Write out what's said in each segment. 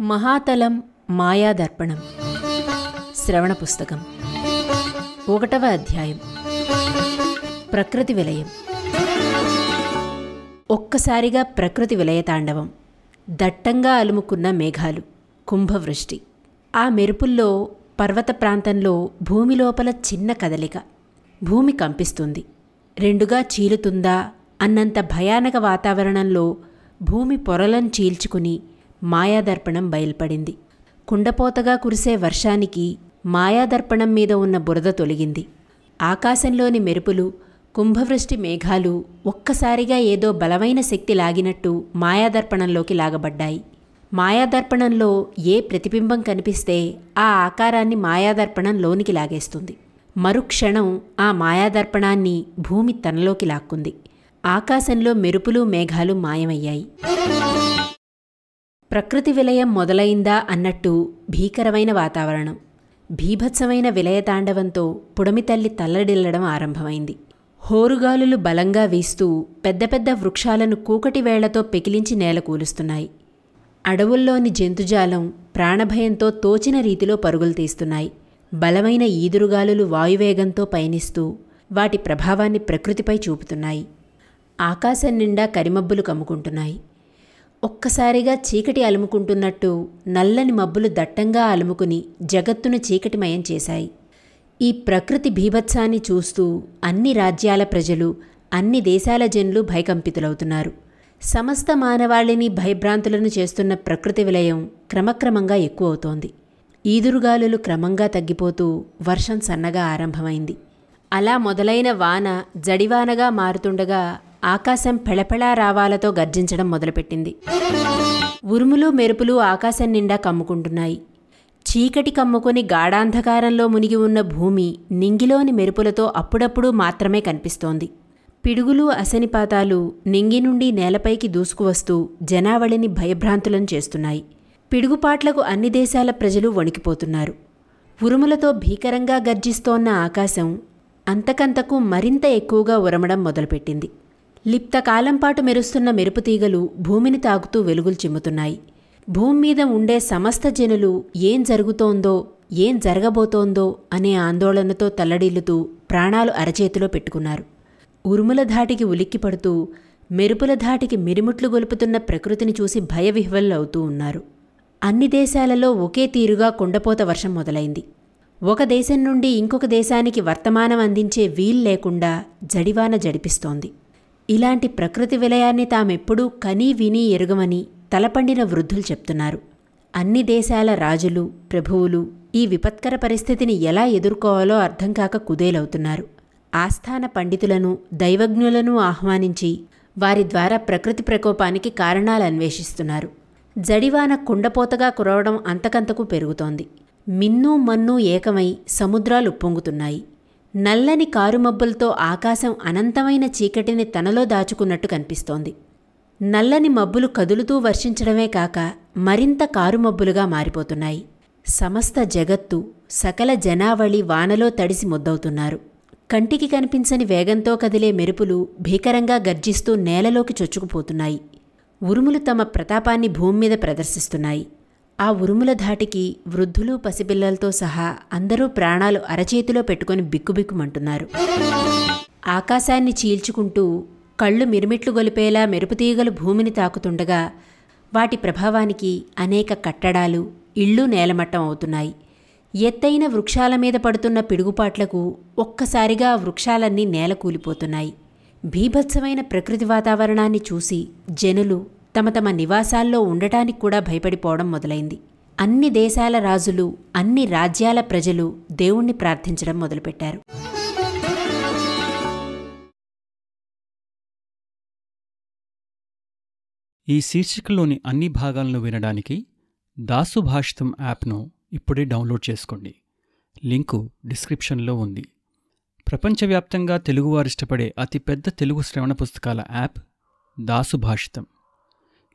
మహాతలం మాయాదర్పణం. శ్రవణ పుస్తకం. ఒకటవ అధ్యాయం. ప్రకృతి విలయం. ఒక్కసారిగా ప్రకృతి విలయతాండవం దట్టంగా అలుముకున్న మేఘాలు కుంభవృష్టి. ఆ మెరుపుల్లో పర్వత ప్రాంతంలో భూమి లోపల చిన్న కదలిక. భూమి కంపిస్తుంది. రెండుగా చీలుతుందా అన్నంత భయానక వాతావరణంలో భూమి పొరలను చీల్చుకుని మాయాదర్పణం బయల్పడింది. కుండపోతగా కురిసే వర్షానికి మాయాదర్పణం మీద ఉన్న బురద తొలగింది. ఆకాశంలోని మెరుపులు కుంభవృష్టి మేఘాలు ఒక్కసారిగా ఏదో బలమైన శక్తి లాగినట్టు మాయాదర్పణంలోకి లాగబడ్డాయి. మాయాదర్పణంలో ఏ ప్రతిబింబం కనిపిస్తే ఆ ఆకారాన్ని మాయాదర్పణం లోనికి లాగేస్తుంది. మరుక్షణం ఆ మాయాదర్పణాన్ని భూమి తనలోకి లాక్కుంది. ఆకాశంలో మెరుపులు మేఘాలు మాయమయ్యాయి. ప్రకృతి విలయం మొదలైందా అన్నట్టు భీకరమైన వాతావరణం. భీభత్సమైన విలయతాండవంతో పుడమితల్లి తల్లడిల్లడం ఆరంభమైంది. హోరుగాలులు బలంగా వీస్తూ పెద్ద పెద్ద వృక్షాలను కూకటి వేళ్ళతో పెకిలించి నేల కూలుస్తున్నాయి. అడవుల్లోని జంతుజాలం ప్రాణభయంతో తోచిన రీతిలో పరుగులు తీస్తున్నాయి. బలమైన ఈదురుగాలులు వాయువేగంతో పయనిస్తూ వాటి ప్రభావాన్ని ప్రకృతిపై చూపుతున్నాయి. ఆకాశం నిండా కరిమబ్బులు కమ్ముకుంటున్నాయి. ఒక్కసారిగా చీకటి అలుముకుంటున్నట్టు నల్లని మబ్బులు దట్టంగా అలుముకుని జగత్తును చీకటిమయం చేశాయి. ఈ ప్రకృతి భీభత్సాన్ని చూస్తూ అన్ని రాజ్యాల ప్రజలు అన్ని దేశాల జనులు భయకంపితులవుతున్నారు. సమస్త మానవాళిని భయభ్రాంతులను చేస్తున్న ప్రకృతి విలయం క్రమక్రమంగా ఎక్కువవుతోంది. ఈదురుగాలులు క్రమంగా తగ్గిపోతూ వర్షం సన్నగా ఆరంభమైంది. అలా మొదలైన వాన జడివానగా మారుతుండగా ఆకాశం పెళపెళా రావాలతో గర్జించడం మొదలుపెట్టింది. ఉరుములు మెరుపులు ఆకాశం నిండా కమ్ముకుంటున్నాయి. చీకటి కమ్ముకొని గాఢాంధకారంలో మునిగి ఉన్న భూమి నింగిలోని మెరుపులతో అప్పుడప్పుడు మాత్రమే కనిపిస్తోంది. పిడుగులు అసనిపాతాలు నింగి నుండి నేలపైకి దూసుకువస్తూ జనావళిని భయభ్రాంతులను చేస్తున్నాయి. పిడుగుపాట్లకు అన్ని దేశాల ప్రజలు వణికిపోతున్నారు. ఉరుములతో భీకరంగా గర్జిస్తోన్న ఆకాశం అంతకంతకు మరింత ఎక్కువగా ఉరమడం మొదలుపెట్టింది. లిప్తకాలం పాటు మెరుస్తున్న మెరుపుతీగలు భూమిని తాకుతూ వెలుగులు చిమ్ముతున్నాయి. భూమి మీద ఉండే సమస్త జనులు ఏం జరుగుతోందో ఏం జరగబోతోందో అనే ఆందోళనతో తల్లడిల్లుతూ ప్రాణాలు అరచేతిలో పెట్టుకున్నారు. ఉరుముల ధాటికి ఉలిక్కిపడుతూ మెరుపుల ధాటికి మిరిముట్లు గొలుపుతున్న ప్రకృతిని చూసి భయవిహ్వలవుతూ ఉన్నారు. అన్ని దేశాలలో ఒకే తీరుగా కుండపోత వర్షం మొదలైంది. ఒక దేశం నుండి ఇంకొక దేశానికి వర్తమానం అందించే వీల్ లేకుండా జడివాన జడిపిస్తోంది. ఇలాంటి ప్రకృతి విలయాన్ని తామెప్పుడూ కనీ విని ఎరుగమని తలపండిన వృద్ధులు చెప్తున్నారు. అన్ని దేశాల రాజులు ప్రభువులు ఈ విపత్కర పరిస్థితిని ఎలా ఎదుర్కోవాలో అర్థం కాక కుదేలవుతున్నారు. ఆస్థాన పండితులను దైవజ్ఞులను ఆహ్వానించి వారి ద్వారా ప్రకృతి ప్రకోపానికి కారణాలు అన్వేషిస్తున్నారు. జడివాన కుండపోతగా కురవడం అంతకంతకు పెరుగుతోంది. మిన్ను మన్ను ఏకమై సముద్రాలు ఉప్పొంగుతున్నాయి. నల్లని కారుమబ్బులతో ఆకాశం అనంతమైన చీకటిని తనలో దాచుకున్నట్టు కనిపిస్తోంది. నల్లని మబ్బులు కదులుతూ వర్షించడమే కాక మరింత కారుమబ్బులుగా మారిపోతున్నాయి. సమస్త జగత్తు సకల జనావళి వానలో తడిసి ముద్దవుతున్నారు. కంటికి కనిపించని వేగంతో కదిలే మెరుపులు భీకరంగా గర్జిస్తూ నేలలోకి చొచ్చుకుపోతున్నాయి. ఉరుములు తమ ప్రతాపాన్ని భూమి మీద ప్రదర్శిస్తున్నాయి. ఆ ఉరుముల ధాటికి వృద్ధులు పసిపిల్లలతో సహా అందరూ ప్రాణాలు అరచేతిలో పెట్టుకొని బిక్కుబిక్కుమంటున్నారు. ఆకాశాన్ని చీల్చుకుంటూ కళ్ళు మిరుమిట్లు గొలిపేలా మెరుపుతీగలు భూమిని తాకుతుండగా వాటి ప్రభావానికి అనేక కట్టడాలు ఇళ్ళు నేలమట్టం అవుతున్నాయి. ఎత్తైన వృక్షాల మీద పడుతున్న పిడుగుపాట్లకు ఒక్కసారిగా వృక్షాలన్నీ నేల కూలిపోతున్నాయి. భీభత్సమైన ప్రకృతి వాతావరణాన్ని చూసి జనులు తమ తమ నివాసాల్లో ఉండటానికి కూడా భయపడిపోవడం మొదలైంది. అన్ని దేశాల రాజులు అన్ని రాజ్యాల ప్రజలు దేవుణ్ణి ప్రార్థించడం మొదలుపెట్టారు. ఈ శీర్షికలోని అన్ని భాగాలను వినడానికి దాసు భాషితం యాప్ను ఇప్పుడే డౌన్లోడ్ చేసుకోండి. లింకు డిస్క్రిప్షన్లో ఉంది. ప్రపంచవ్యాప్తంగా తెలుగువారు ఇష్టపడే అతిపెద్ద తెలుగు శ్రవణ పుస్తకాల యాప్ దాసు భాషితం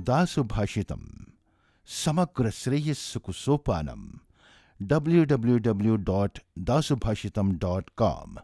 दासुभाषितम। समग्र श्रेयस कुसोपानम। W W W dot Dasubhashitam dot com